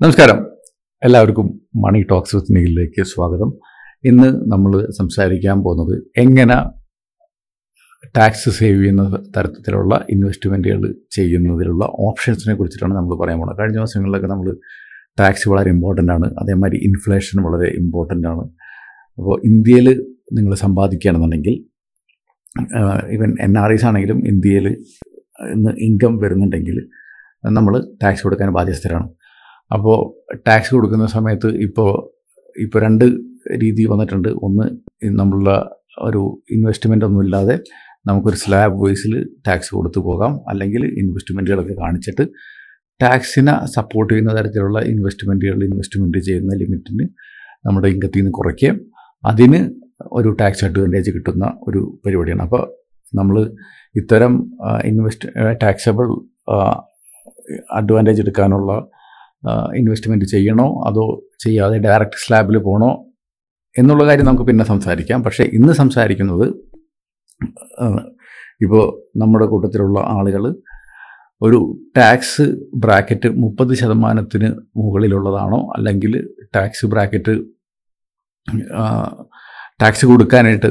നമസ്കാരം. എല്ലാവർക്കും മണി talks with നിഖിലേക്ക് സ്വാഗതം. ഇന്ന് നമ്മൾ സംസാരിക്കാൻ പോകുന്നത് എങ്ങനെ ടാക്സ് സേവ് ചെയ്യുന്ന തരത്തിലുള്ള ഇൻവെസ്റ്റ്മെന്റുകൾ ചെയ്യുന്നതിലുള്ള ഓപ്ഷൻസിനെ കുറിച്ചിട്ടാണ് നമ്മൾ പറയാൻ പോകുന്നത്. കഴിഞ്ഞ ദിവസങ്ങളിലൊക്കെ നമ്മൾ ടാക്സ് വളരെ ഇമ്പോർട്ടന്റ് ആണ്. അതേമാതിരി ഇൻഫ്ലേഷൻ വളരെ ഇമ്പോർട്ടന്റ് ആണ്. അപ്പോൾ ഇന്ത്യയിൽ നിങ്ങൾ സമ്പാദിക്കുകയാണെന്നുണ്ടെങ്കിൽ ഈവൻ എൻ ആർ ഐസ് ആണെങ്കിലും ഇന്ത്യയിൽ ഇന്ന് ഇൻകം വരുന്നുണ്ടെങ്കിൽ നമ്മൾ ടാക്സ് കൊടുക്കാൻ ബാധ്യസ്ഥരാണ്. അപ്പോൾ ടാക്സ് കൊടുക്കുന്ന സമയത്ത് ഇപ്പോൾ ഇപ്പോൾ രണ്ട് രീതി വന്നിട്ടുണ്ട്. ഒന്ന് നമ്മളുടെ ഒരു ഇൻവെസ്റ്റ്മെന്റ് ഒന്നുമില്ലാതെ നമുക്കൊരു സ്ലാബ് വൈസിൽ ടാക്സ് കൊടുത്തു പോകാം. അല്ലെങ്കിൽ ഇൻവെസ്റ്റ്മെന്റുകളൊക്കെ കാണിച്ചിട്ട് ടാക്സിനെ സപ്പോർട്ട് ചെയ്യുന്ന തരത്തിലുള്ള ഇൻവെസ്റ്റ്മെന്റുകൾ ഇൻവെസ്റ്റ്മെന്റ് ചെയ്യുന്ന ലിമിറ്റിന് നമ്മുടെ ഇൻകത്തിൽ നിന്ന് കുറയ്ക്കുകയും അതിന് ഒരു ടാക്സ് അഡ്വാന്റേജ് കിട്ടുന്ന ഒരു പരിപാടിയാണ്. അപ്പോൾ നമ്മൾ ഇത്തരം ഇൻവെസ്റ്റ് ടാക്സബിൾ അഡ്വാന്റേജ് എടുക്കാനുള്ള ഇൻവെസ്റ്റ്മെന്റ് ചെയ്യണോ? അതോ ചെയ്യാതെ ഡയറക്റ്റ് സ്ലാബിൽ പോകണോ എന്നുള്ള കാര്യം നമുക്ക് പിന്നെ സംസാരിക്കാം. പക്ഷേ ഇന്ന് സംസാരിക്കുന്നത് ഇപ്പോൾ നമ്മുടെ കൂട്ടത്തിലുള്ള ആളുകൾ ഒരു ടാക്സ് ബ്രാക്കറ്റ് മുപ്പത് ശതമാനത്തിന് മുകളിലുള്ളതാണോ? അല്ലെങ്കിൽ ടാക്സ് ബ്രാക്കറ്റ് ടാക്സ് കൊടുക്കാനായിട്ട്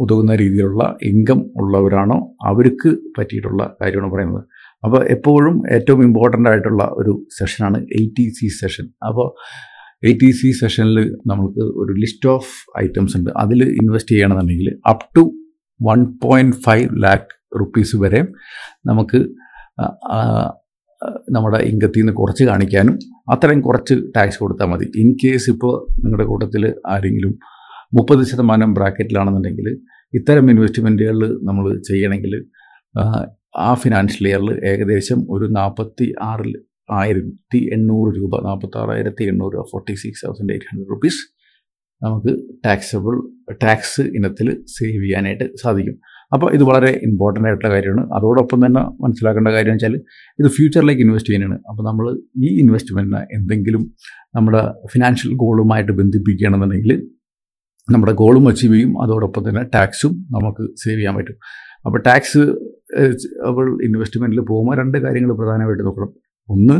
ഉതകുന്ന രീതിയിലുള്ള ഇൻകം ഉള്ളവരാണോ? അവർക്ക് പറ്റിയിട്ടുള്ള കാര്യമാണ് പറയുന്നത്. അപ്പോൾ എപ്പോഴും ഏറ്റവും ഇമ്പോർട്ടന്റ് ആയിട്ടുള്ള ഒരു സെഷനാണ് എ ടി സി സെഷൻ അപ്പോൾ എ ടി സി സെഷനിൽ നമുക്ക് ഒരു ലിസ്റ്റ് ഓഫ് ഐറ്റംസ് ഉണ്ട്. അതിൽ ഇൻവെസ്റ്റ് ചെയ്യണമെന്നുണ്ടെങ്കിൽ up to one point five lakh rupees വരെ നമുക്ക് നമ്മുടെ ഇൻകത്തിൽ നിന്ന് കുറച്ച് കാണിക്കാനും അത്രയും കുറച്ച് ടാക്സ് കൊടുത്താൽ മതി. ഇൻ കേസ് ഇപ്പോൾ നിങ്ങളുടെ കൂട്ടത്തിൽ ആരെങ്കിലും മുപ്പത് ശതമാനം ബ്രാക്കറ്റിലാണെന്നുണ്ടെങ്കിൽ ഇത്തരം ഇൻവെസ്റ്റ്മെന്റുകൾ നമ്മൾ ചെയ്യണമെങ്കിൽ ആ ഫിനാൻഷ്യൽ ഇയറിൽ ഏകദേശം ഒരു നാൽപ്പത്തി ആറിൽ ആയിരത്തി എണ്ണൂറ് രൂപ നാൽപ്പത്തി ആറായിരത്തി എണ്ണൂറ് രൂപ forty six thousand eight hundred rupees നമുക്ക് ടാക്സബിൾ ടാക്സ് ഇനത്തിൽ സേവ് ചെയ്യാനായിട്ട് സാധിക്കും. അപ്പോൾ ഇത് വളരെ ഇമ്പോർട്ടന്റ് ആയിട്ടുള്ള കാര്യമാണ്. അതോടൊപ്പം തന്നെ മനസ്സിലാക്കേണ്ട കാര്യം വെച്ചാൽ ഇത് ഫ്യൂച്ചറിലേക്ക് ഇൻവെസ്റ്റ് ചെയ്യാനാണ്. അപ്പോൾ നമ്മൾ ഈ ഇൻവെസ്റ്റ്മെന്റിന് എന്തെങ്കിലും നമ്മുടെ ഫിനാൻഷ്യൽ ഗോളുമായിട്ട് ബന്ധിപ്പിക്കുകയാണെന്നുണ്ടെങ്കിൽ നമ്മുടെ ഗോളും അച്ചീവ് ചെയ്യും. അതോടൊപ്പം തന്നെ ടാക്സും നമുക്ക് സേവ് ചെയ്യാൻ പറ്റും. അപ്പോൾ ടാക്സ് അപ്പോൾ ഇൻവെസ്റ്റ്മെന്റിൽ പോകുമ്പോൾ രണ്ട് കാര്യങ്ങൾ പ്രധാനമായിട്ട് നോക്കണം. ഒന്ന്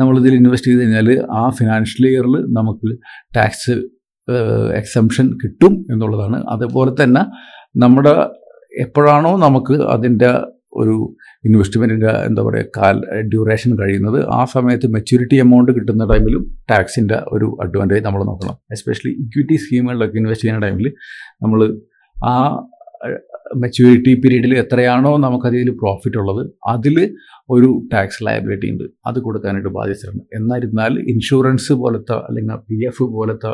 നമ്മളിതിൽ ഇൻവെസ്റ്റ് ചെയ്ത് കഴിഞ്ഞാൽ ആ ഫിനാൻഷ്യൽ ഇയറിൽ നമുക്ക് ടാക്സ് എക്സംഷൻ കിട്ടും എന്നുള്ളതാണ്. അതുപോലെ തന്നെ നമ്മുടെ എപ്പോഴാണോ നമുക്ക് അതിന്റെ ഒരു ഇൻവെസ്റ്റ്മെന്റിന്റെ എന്താ പറയുക കാൽ ഡ്യൂറേഷൻ കഴിയുന്നത് ആ സമയത്ത് മെച്യൂരിറ്റി എമൗണ്ട് കിട്ടുന്ന ടൈമിലും ടാക്സിന്റെ ഒരു അഡ്വാന്റേജ് നമ്മൾ നോക്കണം. എസ്പെഷ്യലി ഇക്വിറ്റി സ്കീമുകളിലൊക്കെ ഇൻവെസ്റ്റ് ചെയ്യുന്ന ടൈമിൽ നമ്മൾ ആ മെച്യൂരിറ്റി പീരീഡിൽ എത്രയാണോ നമുക്കതിൽ പ്രോഫിറ്റ് ഉള്ളത് അതിൽ ഒരു ടാക്സ് ലയബിലിറ്റി ഉണ്ട്. അത് കൊടുക്കാനായിട്ട് ബാധ്യസ്ഥരുണ്ട് എന്നിരുന്നാൽ ഇൻഷുറൻസ് പോലത്തെ അല്ലെങ്കിൽ പി എഫ് പോലത്തെ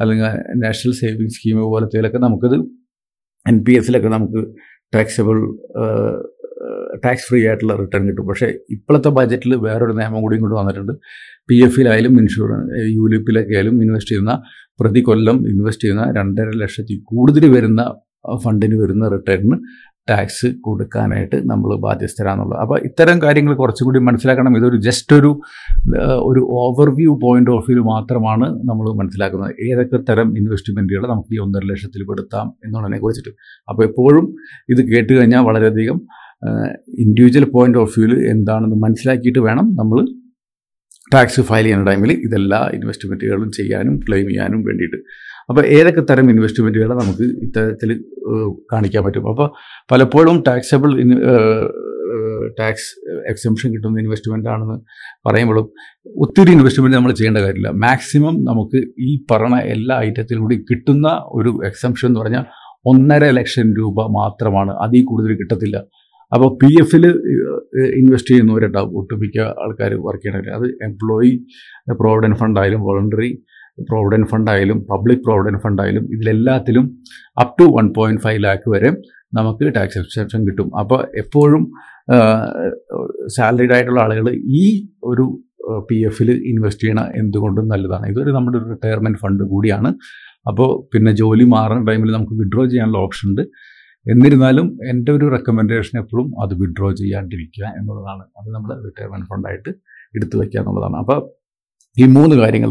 അല്ലെങ്കിൽ നാഷണൽ സേവിങ് സ്കീം പോലത്തേലൊക്കെ നമുക്കത് എൻ പി എസിലൊക്കെ നമുക്ക് ടാക്സബിൾ ടാക്സ് ഫ്രീ ആയിട്ടുള്ള റിട്ടേൺ കിട്ടും. പക്ഷേ ഇപ്പോഴത്തെ ബജറ്റിൽ വേറൊരു നിയമം കൂടിയും കൊണ്ട് വന്നിട്ടുണ്ട്. പി എഫിലായാലും ഇൻഷുറൻസ് യുലിപ്പിലൊക്കെ ആയാലും ഇൻവെസ്റ്റ് ചെയ്യുന്ന പ്രതി കൊല്ലം ഇൻവെസ്റ്റ് ചെയ്യുന്ന രണ്ടര ലക്ഷത്തിൽ കൂടുതൽ വരുന്ന ഫണ്ടിന് വരുന്ന റിട്ടേണിന് ടാക്സ് കൊടുക്കാനായിട്ട് നമ്മൾ ബാധ്യസ്ഥരാന്നുള്ളത് അപ്പോൾ ഇത്തരം കാര്യങ്ങൾ കുറച്ചും കൂടി മനസ്സിലാക്കണം. ഇതൊരു ജസ്റ്റ് ഒരു ഒരു ഓവർവ്യൂ പോയിന്റ് ഓഫ് വ്യൂ മാത്രമാണ് നമ്മൾ മനസ്സിലാക്കുന്നത്. ഏതൊക്കെ തരം ഇൻവെസ്റ്റ്മെന്റുകൾ നമുക്ക് ഈ ഒന്നര ലക്ഷത്തിൽ പെടുത്താം എന്നുള്ളതിനെ കുറിച്ചിട്ട്. അപ്പോൾ എപ്പോഴും ഇത് കേട്ട് കഴിഞ്ഞാൽ വളരെയധികം ഇൻഡിവിജ്വൽ പോയിന്റ് ഓഫ് വ്യൂവിൽ എന്താണെന്ന് മനസ്സിലാക്കിയിട്ട് വേണം നമ്മൾ ടാക്സ് ഫയൽ ചെയ്യുന്ന ടൈമിൽ ഇതെല്ലാ ഇൻവെസ്റ്റ്മെന്റുകളും ചെയ്യാനും ക്ലെയിം ചെയ്യാനും വേണ്ടിയിട്ട്. അപ്പോൾ ഏതൊക്കെ തരം ഇൻവെസ്റ്റ്മെന്റുകളെ നമുക്ക് ഇത്തരത്തിൽ കാണിക്കാൻ പറ്റും. അപ്പോൾ പലപ്പോഴും ടാക്സബിൾ ടാക്സ് എക്സംഷൻ കിട്ടുന്ന ഇൻവെസ്റ്റ്മെന്റ് ആണെന്ന് പറയുമ്പോഴും ഒത്തിരി ഇൻവെസ്റ്റ്മെന്റ് നമ്മൾ ചെയ്യേണ്ട കാര്യമില്ല. മാക്സിമം നമുക്ക് ഈ പറഞ്ഞ എല്ലാ ഐറ്റത്തിലും കൂടി കിട്ടുന്ന ഒരു എക്സംഷൻ എന്ന് പറഞ്ഞാൽ ഒന്നര ലക്ഷം രൂപ മാത്രമാണ്. അതിൽ കൂടുതൽ കിട്ടത്തില്ല. അപ്പോൾ പി എഫിൽ ഇൻവെസ്റ്റ് ചെയ്യുന്നവരുണ്ടാവും. ഒട്ടുമിക്ക ആൾക്കാർ വർക്ക് ചെയ്യണമെങ്കിൽ അത് എംപ്ലോയി പ്രോവിഡന്റ് ഫണ്ട് ആയാലും വോളണ്ടറി പ്രോവിഡന്റ് ഫണ്ടായാലും പബ്ലിക് പ്രോവിഡന്റ് ഫണ്ടായാലും ഇതിലെല്ലാത്തിലും up to one point five lakh വരെ നമുക്ക് ടാക്സ് എക്സെപ്ഷൻ കിട്ടും. അപ്പോൾ എപ്പോഴും സാലറിഡ് ആയിട്ടുള്ള ആളുകൾ ഈ ഒരു പി എഫിൽ ഇൻവെസ്റ്റ് ചെയ്യണ എന്തുകൊണ്ടും നല്ലതാണ്. ഇതൊരു നമ്മുടെ ഒരു റിട്ടയർമെന്റ് ഫണ്ട് കൂടിയാണ്. അപ്പോൾ പിന്നെ ജോലി മാറുന്ന ടൈമിൽ നമുക്ക് വിഡ്രോ ചെയ്യാനുള്ള ഓപ്ഷൻ ഉണ്ട്. എന്നിരുന്നാലും എന്റെ ഒരു റെക്കമെൻഡേഷൻ എപ്പോഴും അത് വിഡ്രോ ചെയ്യാണ്ടിരിക്കുക എന്നുള്ളതാണ്. അത് നമ്മൾ റിട്ടയർമെന്റ് ഫണ്ടായിട്ട് എടുത്തു വയ്ക്കുക എന്നുള്ളതാണ്. അപ്പോൾ ഈ മൂന്ന് കാര്യങ്ങൾ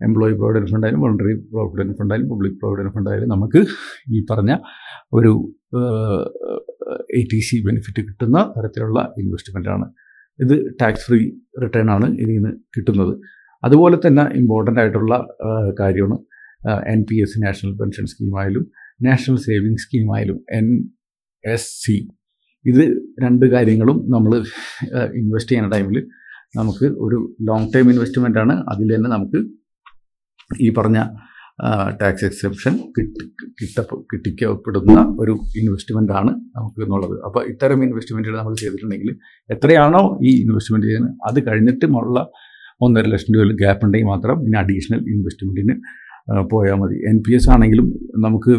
എംപ്ലോയി പ്രൊവിഡന്റ് ഫണ്ടായാലും വോളണ്ടറി പ്രൊവിഡന്റ് ഫണ്ടായാലും പബ്ലിക് പ്രൊവിഡന്റ് ഫണ്ടായാലും നമുക്ക് ഈ പറഞ്ഞ ഒരു എ ടി സി ബെനിഫിറ്റ് കിട്ടുന്ന തരത്തിലുള്ള ഇൻവെസ്റ്റ്മെന്റാണ് ഇത് ടാക്സ് ഫ്രീ റിട്ടേൺ ആണ് ഇതിൽ നിന്ന് കിട്ടുന്നത്. അതുപോലെ തന്നെ ഇമ്പോർട്ടന്റ് ആയിട്ടുള്ള കാര്യമാണ് N P S national pension സ്കീമായാലും national saving സ്കീമായാലും എൻ എസ് സി ഇത് രണ്ട് കാര്യങ്ങളും നമ്മൾ ഇൻവെസ്റ്റ് ചെയ്യുന്ന ടൈമിൽ നമുക്ക് ഒരു ലോങ് ടൈം ഇൻവെസ്റ്റ്മെന്റ് ആണ്. അതിൽ തന്നെ നമുക്ക് ഈ പറഞ്ഞ ടാക്സ് എക്സെപ്ഷൻ കിട്ടി കിട്ട കിട്ടിക്കപ്പെടുന്ന ഒരു ഇൻവെസ്റ്റ്മെന്റ് ആണ് നമുക്ക് എന്നുള്ളത് അപ്പോൾ ഇത്തരം ഇൻവെസ്റ്റ്മെന്റുകൾ നമ്മൾ ചെയ്തിട്ടുണ്ടെങ്കിൽ എത്രയാണോ ഈ ഇൻവെസ്റ്റ്മെന്റ് ചെയ്യുന്നത് അത് കഴിഞ്ഞിട്ടുമുള്ള ഒന്നര ലക്ഷം രൂപയിൽ ഗ്യാപ്പ് ഉണ്ടെങ്കിൽ മാത്രം ഇനി അഡീഷണൽ ഇൻവെസ്റ്റ്മെന്റിന് പോയാൽ മതി. എൻ പി എസ് ആണെങ്കിലും നമുക്ക്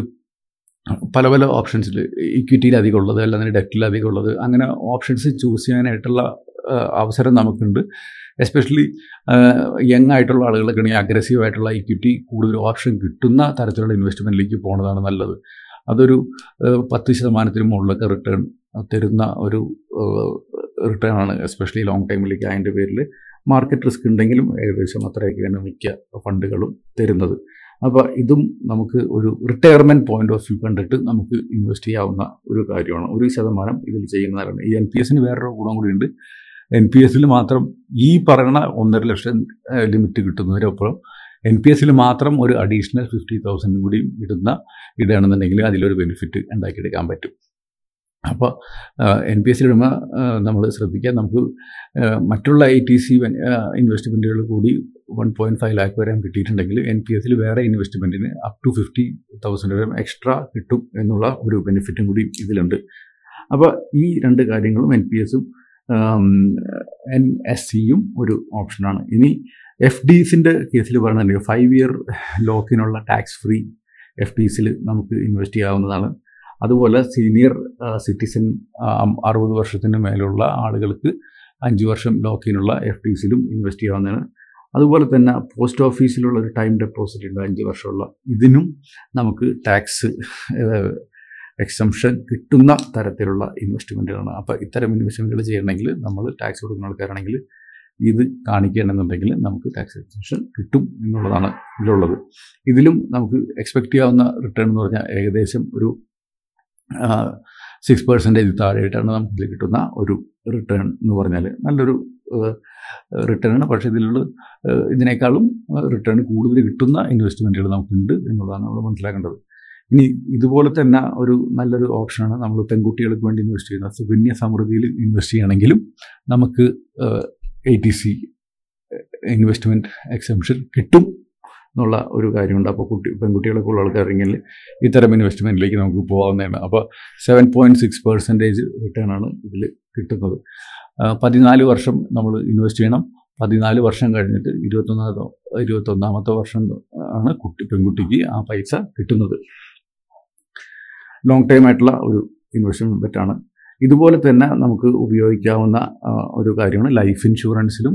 പല പല ഓപ്ഷൻസിൽ ഇക്വിറ്റിയിൽ അധികം ഉള്ളത് അല്ലെങ്കിൽ ഡെറ്റിൽ അധികം ഉള്ളത് അങ്ങനെ ഓപ്ഷൻസ് ചൂസ് ചെയ്യാനായിട്ടുള്ള അവസരം നമുക്കുണ്ട്. എസ്പെഷ്യലി യങ് ആയിട്ടുള്ള ആളുകളൊക്കെ ആണെങ്കിൽ അഗ്രസീവ് ആയിട്ടുള്ള ഇക്വിറ്റി കൂടുതൽ ഓപ്ഷൻ കിട്ടുന്ന തരത്തിലുള്ള ഇൻവെസ്റ്റ്മെന്റിലേക്ക് പോകുന്നതാണ് നല്ലത്. അതൊരു പത്ത് ശതമാനത്തിന് മുകളിലൊക്കെ റിട്ടേൺ തരുന്ന ഒരു റിട്ടേൺ ആണ്. എസ്പെഷ്യലി ലോങ് ടൈമിലേക്ക് അതിന്റെ പേരിൽ മാർക്കറ്റ് റിസ്ക് ഉണ്ടെങ്കിലും ഏകദേശം അത്രയൊക്കെയാണ് മിക്ക ഫണ്ടുകളും തരുന്നത്. അപ്പോൾ ഇതും നമുക്ക് ഒരു റിട്ടയർമെന്റ് പോയിന്റ് ഓഫ് വ്യൂ കണ്ടിട്ട് നമുക്ക് ഇൻവെസ്റ്റ് ചെയ്യാവുന്ന ഒരു കാര്യമാണ്. ഒരു ശതമാനം ഇതിൽ ചെയ്യുന്നതാണ്. ഈ എൻ പി എസിന് വേറൊരു ഗുണം കൂടിയുണ്ട് എൻ പി എസിൽ മാത്രം ഈ പറയുന്ന ഒന്നര ലക്ഷം ലിമിറ്റ് കിട്ടുന്നതിനൊപ്പം എൻ പി എസിൽ മാത്രം ഒരു അഡീഷണൽ ഫിഫ്റ്റി തൗസൻഡ് കൂടി ഇടുന്ന ഇടുകയാണെന്നുണ്ടെങ്കിൽ അതിലൊരു ബെനിഫിറ്റ് ഉണ്ടാക്കിയെടുക്കാൻ പറ്റും. അപ്പോൾ എൻ പി എസിൽ ഇടുമ്പോൾ നമ്മൾ ശ്രദ്ധിക്കുക. നമുക്ക് മറ്റുള്ള ഐ ടി സി ഇൻവെസ്റ്റ്മെന്റുകൾ കൂടി വൺ പോയിന്റ് ഫൈവ് ലാക്ക് വരെ കിട്ടിയിട്ടുണ്ടെങ്കിൽ എൻ പി എസിൽ വേറെ ഇൻവെസ്റ്റ്മെന്റിന് അപ് ടു ഫിഫ്റ്റി തൗസൻഡ് വരെ എക്സ്ട്രാ കിട്ടും എന്നുള്ള ഒരു ബെനിഫിറ്റും കൂടി ഇതിലുണ്ട്. അപ്പോൾ ഈ രണ്ട് കാര്യങ്ങളും എൻ പി എസും എൻ എസ് സിയും ഒരു ഓപ്ഷനാണ് ഇനി എഫ് ഡി ഡീസിന്റെ കേസിൽ പറയുന്നുണ്ട് ഫൈവ് ഇയർ ലോക്കിനുള്ള ടാക്സ് ഫ്രീ എഫ് ഡി സിൽ നമുക്ക് ഇൻവെസ്റ്റ് ചെയ്യാവുന്നതാണ്. അതുപോലെ സീനിയർ സിറ്റിസൺ അറുപത് വർഷത്തിന് മേലുള്ള ആളുകൾക്ക് അഞ്ച് വർഷം ലോക്കിനുള്ള എഫ് ഡി സിലും ഇൻവെസ്റ്റ് ചെയ്യാവുന്നതാണ്. അതുപോലെ തന്നെ പോസ്റ്റ് ഓഫീസിലുള്ള ഒരു ടൈം ഡെപ്പോസിറ്റ് ഉണ്ട് അഞ്ച് വർഷമുള്ള. ഇതിനും നമുക്ക് ടാക്സ് എക്സംഷൻ കിട്ടുന്ന തരത്തിലുള്ള ഇൻവെസ്റ്റ്മെന്റുകളാണ് അപ്പോൾ ഇത്തരം ഇൻവെസ്റ്റ്മെന്റുകൾ ചെയ്യണമെങ്കിൽ നമ്മൾ ടാക്സ് കൊടുക്കുന്ന ആൾക്കാരാണെങ്കിൽ ഇത് കാണിക്കണമെന്നുണ്ടെങ്കിൽ നമുക്ക് ടാക്സ് എക്സംഷൻ കിട്ടും എന്നുള്ളതാണ് ഇതിലുള്ളത്. ഇതിലും നമുക്ക് എക്സ്പെക്റ്റ് ചെയ്യാവുന്ന റിട്ടേൺ എന്ന് പറഞ്ഞാൽ ഏകദേശം ഒരു സിക്സ് പെർസെന്റേജ് താഴെയായിട്ടാണ് നമുക്ക് ഇതിൽ കിട്ടുന്ന ഒരു റിട്ടേൺ എന്ന് പറഞ്ഞാൽ നല്ലൊരു റിട്ടേൺ ആണ്. പക്ഷേ ഇതിലുള്ള ഇതിനേക്കാളും റിട്ടേൺ കൂടുതൽ കിട്ടുന്ന ഇൻവെസ്റ്റ്മെന്റുകൾ നമുക്കുണ്ട് എന്നുള്ളതാണ് നമ്മൾ മനസ്സിലാക്കേണ്ടത്. ഇനി ഇതുപോലെ തന്നെ ഒരു നല്ലൊരു ഓപ്ഷനാണ് നമ്മൾ പെൺകുട്ടികൾക്ക് വേണ്ടി ഇൻവെസ്റ്റ് ചെയ്യുന്നത്. സുകന്യ സമൃദ്ധിയിൽ ഇൻവെസ്റ്റ് ചെയ്യണമെങ്കിലും നമുക്ക് A T C investment exemption കിട്ടും എന്നുള്ള ഒരു കാര്യമുണ്ട്. അപ്പോൾ കുട്ടി പെൺകുട്ടികളൊക്കെ ഉള്ള ആൾക്കാരെങ്കിൽ ഇത്തരം ഇൻവെസ്റ്റ്മെന്റിലേക്ക് നമുക്ക് പോകാവുന്നതാണ്. അപ്പോൾ seven point six percentage return ആണ് ഇതിൽ കിട്ടുന്നത്. പതിനാല് വർഷം നമ്മൾ ഇൻവെസ്റ്റ് ചെയ്യണം. പതിനാല് വർഷം കഴിഞ്ഞിട്ട് ഇരുപത്തൊന്നാമതോ ഇരുപത്തൊന്നാമത്തെ വർഷം ആണ് കുട്ടി പെൺകുട്ടിക്ക് ആ പൈസ കിട്ടുന്നത്. ലോങ് ടൈം ആയിട്ടുള്ള ഒരു ഇൻവെസ്റ്റ്മെന്റ് ബെറ്റാണ് ഇതുപോലെ തന്നെ നമുക്ക് ഉപയോഗിക്കാവുന്ന ഒരു കാര്യമാണ് ലൈഫ് ഇൻഷുറൻസിലും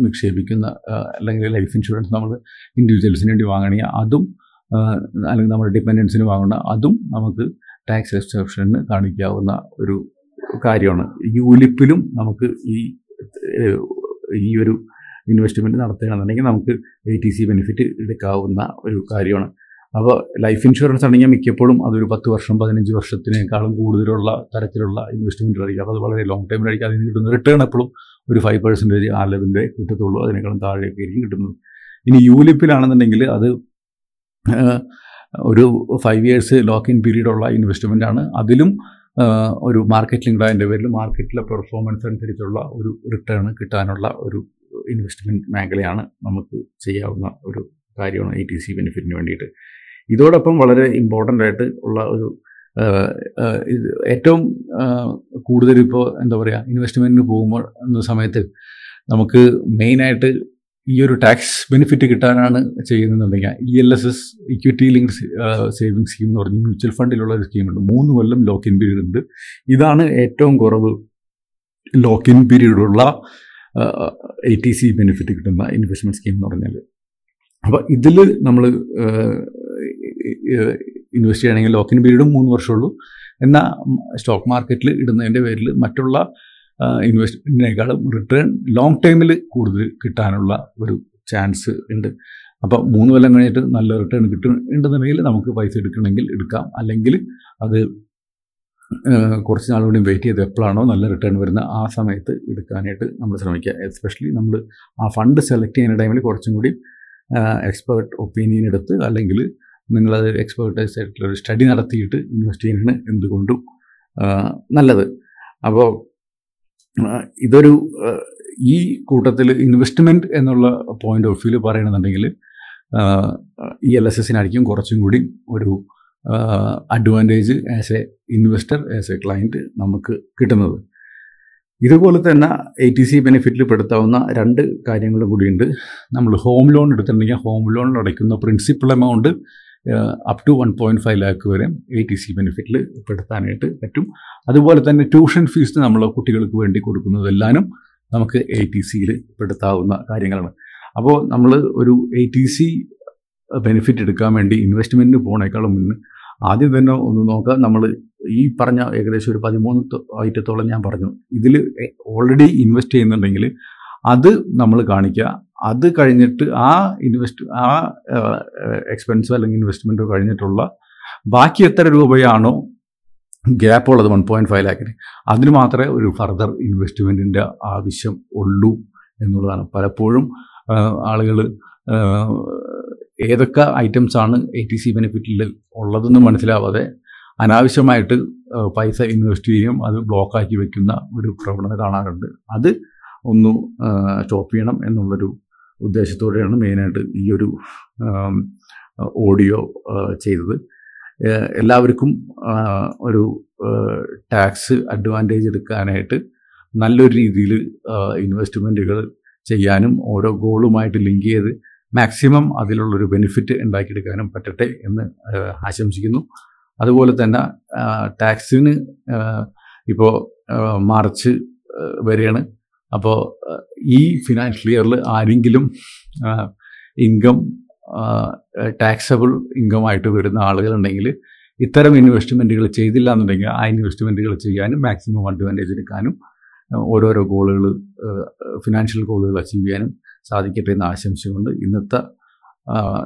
നിക്ഷേപിക്കുന്ന അല്ലെങ്കിൽ ലൈഫ് ഇൻഷുറൻസ് നമ്മൾ ഇൻഡിവിജ്വൽസിന് വേണ്ടി വാങ്ങണമെങ്കിൽ അതും അല്ലെങ്കിൽ നമ്മുടെ ഡിപ്പെൻഡൻസിന് വാങ്ങണ അതും നമുക്ക് ടാക്സ് എക്സെപ്ഷന് കാണിക്കാവുന്ന ഒരു കാര്യമാണ്. യൂലിപ്പിലും നമുക്ക് ഈ ഈ ഒരു ഇൻവെസ്റ്റ്മെന്റ് നടത്തുകയാണെന്നുണ്ടെങ്കിൽ നമുക്ക് എ ടി സി ബെനിഫിറ്റ് എടുക്കാവുന്ന ഒരു കാര്യമാണ്. അപ്പോൾ ലൈഫ് ഇൻഷുറൻസ് ആണെങ്കിൽ മിക്കപ്പോഴും അതൊരു പത്ത് വർഷം പതിനഞ്ച് വർഷത്തിനേക്കാളും കൂടുതലുള്ള തരത്തിലുള്ള ഇൻവെസ്റ്റ്മെന്റുകളായിരിക്കും അപ്പോൾ അത് വളരെ ലോങ് ടൈമിലായിരിക്കും അതിന് കിട്ടുന്ന റിട്ടേൺ എപ്പോഴും ഒരു ഫൈവ് പെർസെന്റേജ് ആ ലെവലിന്റെ കിട്ടത്തുള്ളൂ അതിനേക്കാളും താഴെയൊക്കെ ആയിരിക്കും കിട്ടുന്നത്. ഇനി യൂലിപ്പിലാണെന്നുണ്ടെങ്കിൽ അത് ഒരു five years lock in period ഉള്ള ഇൻവെസ്റ്റ്മെന്റ് ആണ്. അതിലും ഒരു മാർക്കറ്റ് ലിങ്ക്ഡ് അതിന്റെ പേരിൽ മാർക്കറ്റിലെ പെർഫോമൻസ് അനുസരിച്ചുള്ള ഒരു റിട്ടേൺ കിട്ടാനുള്ള ഒരു ഇൻവെസ്റ്റ്മെന്റ് മേഖലയാണ് നമുക്ക് ചെയ്യാവുന്ന ഒരു കാര്യമാണ് ഐ ടി സി ബെനിഫിറ്റിന് വേണ്ടിയിട്ട്. ഇതോടൊപ്പം വളരെ ഇമ്പോർട്ടന്റ് ആയിട്ട് ഉള്ള ഒരു ഏറ്റവും കൂടുതൽ ഇപ്പോൾ എന്താ പറയുക ഇൻവെസ്റ്റ്മെന്റിന് പോകുമ്പോൾ എന്ന സമയത്ത് നമുക്ക് മെയിനായിട്ട് ഈ ഒരു ടാക്സ് ബെനിഫിറ്റ് കിട്ടാനാണ് ചെയ്യുന്നതെന്നുണ്ടെങ്കിൽ E L S S equity linked saving scheme എന്ന് പറഞ്ഞ് മ്യൂച്വൽ ഫണ്ടിലുള്ള ഒരു സ്കീമുണ്ട് മൂന്ന് കൊല്ലം ലോക്ക് ഇൻ പീരീഡ് ഉണ്ട്. ഇതാണ് ഏറ്റവും കുറവ്. ലോക്ക് ഇൻ പീരീഡുള്ള എ ടി സി ബെനിഫിറ്റ് കിട്ടുന്ന ഇൻവെസ്റ്റ്മെന്റ് സ്കീം എന്ന് പറഞ്ഞാൽ അപ്പോൾ ഇതിൽ നമ്മൾ ഇൻവെസ്റ്റ് ചെയ്യണമെങ്കിൽ ലോക്കിൻ പീരീഡും മൂന്ന് വർഷമുള്ളൂ. എന്നാൽ സ്റ്റോക്ക് മാർക്കറ്റിൽ ഇടുന്നതിന്റെ പേരിൽ മറ്റുള്ള ഇൻവെസ്റ്റ്മെന്റിനേക്കാളും റിട്ടേൺ ലോങ് ടൈമിൽ കൂടുതൽ കിട്ടാനുള്ള ഒരു ചാൻസ് ഉണ്ട്. അപ്പോൾ മൂന്ന് കൊല്ലം കഴിഞ്ഞിട്ട് നല്ല റിട്ടേൺ കിട്ടുന്നുണ്ടെന്നുണ്ടെങ്കിൽ നമുക്ക് പൈസ എടുക്കണമെങ്കിൽ എടുക്കാം. അല്ലെങ്കിൽ അത് കുറച്ച് നാൾ കൂടി വെയിറ്റ് ചെയ്ത് എപ്പോഴാണോ നല്ല റിട്ടേൺ വരുന്ന ആ സമയത്ത് എടുക്കാനായിട്ട് നമ്മൾ ശ്രമിക്കുക. എസ്പെഷ്യലി നമ്മൾ ആ ഫണ്ട് സെലക്ട് ചെയ്യുന്ന ടൈമിൽ കുറച്ചും കൂടി എക്സ്പേർട്ട് ഒപ്പീനിയൻ എടുത്ത് അല്ലെങ്കിൽ നിങ്ങളത് എക്സ്പേർട്ടൈസ് ആയിട്ടുള്ള ഒരു സ്റ്റഡി നടത്തിയിട്ട് ഇൻവെസ്റ്റ് ചെയ്യുന്നതാണ് എന്തുകൊണ്ടും നല്ലത്. അപ്പോൾ ഇതൊരു ഈ കൂട്ടത്തിൽ ഇൻവെസ്റ്റ്മെന്റ് എന്നുള്ള പോയിന്റ് ഓഫ് വ്യൂവിൽ പറയണമെന്നുണ്ടെങ്കിൽ ഈ എൽ എസ് എസിനായിരിക്കും കുറച്ചും കൂടി ഒരു advantage as a investor as a client നമുക്ക് കിട്ടുന്നത്. ഇതുപോലെ തന്നെ എ ടി സി ബെനിഫിറ്റിൽ പെടുത്താവുന്ന രണ്ട് കാര്യങ്ങളും കൂടിയുണ്ട് നമ്മൾ ഹോം ലോൺ എടുത്തിട്ടുണ്ടെങ്കിൽ ഹോം ലോണിൽ അടയ്ക്കുന്ന principal amount up to one point five lakh വരെ എ ടി സി ബെനിഫിറ്റിൽ പെടുത്താനായിട്ട് പറ്റും. അതുപോലെ തന്നെ ട്യൂഷൻ ഫീസ് നമ്മൾ കുട്ടികൾക്ക് വേണ്ടി കൊടുക്കുന്നതെല്ലാനും നമുക്ക് എ ടി സിയിൽ പെടുത്താവുന്ന കാര്യങ്ങളാണ്. അപ്പോൾ നമ്മൾ ഒരു എ ടി സി ബെനിഫിറ്റ് എടുക്കാൻ വേണ്ടി ഇൻവെസ്റ്റ്മെന്റിന് പോണേക്കാളും മുന്നേ ആദ്യം തന്നെ ഒന്ന് നോക്കാം. നമ്മൾ ഈ പറഞ്ഞ ഏകദേശം ഒരു പതിമൂന്ന് ഐറ്റത്തോളം ഞാൻ പറഞ്ഞു. ഇതിൽ ഓൾറെഡി ഇൻവെസ്റ്റ് ചെയ്യുന്നുണ്ടെങ്കിൽ അത് നമ്മൾ കാണിക്കുക. അത് കഴിഞ്ഞിട്ട് ആ ഇൻവെസ്റ്റ് ആ എക്സ്പെൻസോ അല്ലെങ്കിൽ ഇൻവെസ്റ്റ്മെന്റോ കഴിഞ്ഞിട്ടുള്ള ബാക്കി എത്ര രൂപയാണോ ഗ്യാപ്പ് ഉള്ളത് വൺ പോയിന്റ് ഫൈവ് ലാക്കിന് അതിന് മാത്രമേ ഒരു ഫർദർ ഇൻവെസ്റ്റ്മെന്റിന്റെ ആവശ്യം ഉള്ളൂ എന്നുള്ളതാണ്. പലപ്പോഴും ആളുകൾ ഏതൊക്കെ ഐറ്റംസ് ആണ് എ ടി സി ബെനിഫിറ്റിൽ ഉള്ളതെന്ന് മനസ്സിലാവാതെ അനാവശ്യമായിട്ട് പൈസ ഇൻവെസ്റ്റ് ചെയ്യും അത് ബ്ലോക്കാക്കി വെക്കുന്ന ഒരു പ്രവണത കാണാറുണ്ട്. അത് ഒന്ന് സ്റ്റോപ്പ് ചെയ്യണം എന്നുള്ളൊരു ഉദ്ദേശത്തോടെയാണ് മെയിനായിട്ട് ഈ ഒരു ഓഡിയോ ചെയ്തത്. എല്ലാവർക്കും ഒരു ടാക്സ് അഡ്വാന്റേജ് എടുക്കാനായിട്ട് നല്ലൊരു രീതിയിൽ ഇൻവെസ്റ്റ്മെന്റുകൾ ചെയ്യാനും ഓരോ ഗോളുമായിട്ട് ലിങ്ക് ചെയ്ത് മാക്സിമം അതിലുള്ളൊരു ബെനിഫിറ്റ് ഉണ്ടാക്കിയെടുക്കാനും പറ്റട്ടെ എന്ന് ആശംസിക്കുന്നു. അതുപോലെ തന്നെ ടാക്സിന് ഇപ്പോൾ മാർച്ച് വരെയാണ് അപ്പോൾ ഈ ഫിനാൻഷ്യൽ ഇയറിൽ ആരെങ്കിലും ഇൻകം ടാക്സബിൾ ഇൻകം ആയിട്ട് വരുന്ന ആളുകളുണ്ടെങ്കിൽ ഇത്തരം ഇൻവെസ്റ്റ്മെന്റുകൾ ചെയ്തില്ല എന്നുണ്ടെങ്കിൽ ആ ഇൻവെസ്റ്റ്മെന്റുകൾ ചെയ്യാനും മാക്സിമം അഡ്വാന്റേജ് എടുക്കാനും ഓരോരോ ഗോളുകൾ ഫിനാൻഷ്യൽ ഗോളുകൾ അച്ചീവ് ചെയ്യാനും സാധിക്കട്ടെ എന്ന് ആശംസിച്ചുകൊണ്ട് ഇന്നത്തെ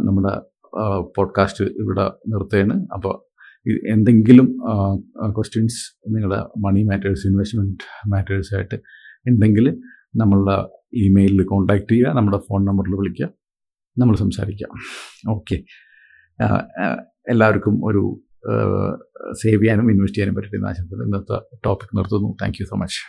നമ്മുടെ പോഡ്കാസ്റ്റ് ഇവിടെ നിർത്തുകയാണ്. അപ്പോൾ എന്തെങ്കിലും ക്വസ്റ്റ്യൻസ് നിങ്ങളുടെ മണി മാറ്റേഴ്സ് ഇൻവെസ്റ്റ്മെന്റ് മാറ്റേഴ്സായിട്ട് ഉണ്ടെങ്കിൽ നമ്മളുടെ ഇമെയിലിൽ കോൺടാക്റ്റ് ചെയ്യുക നമ്മുടെ ഫോൺ നമ്പറിൽ വിളിക്കുക നമ്മൾ സംസാരിക്കാം. ഓക്കെ എല്ലാവർക്കും ഒരു സേവ് ചെയ്യാനും ഇൻവെസ്റ്റ് ചെയ്യാനും പറ്റിയിട്ട് എന്ന് ആശംസിക്കുന്നു ഇന്നത്തെ ടോപ്പിക് നിർത്തുന്നു. Thank you so much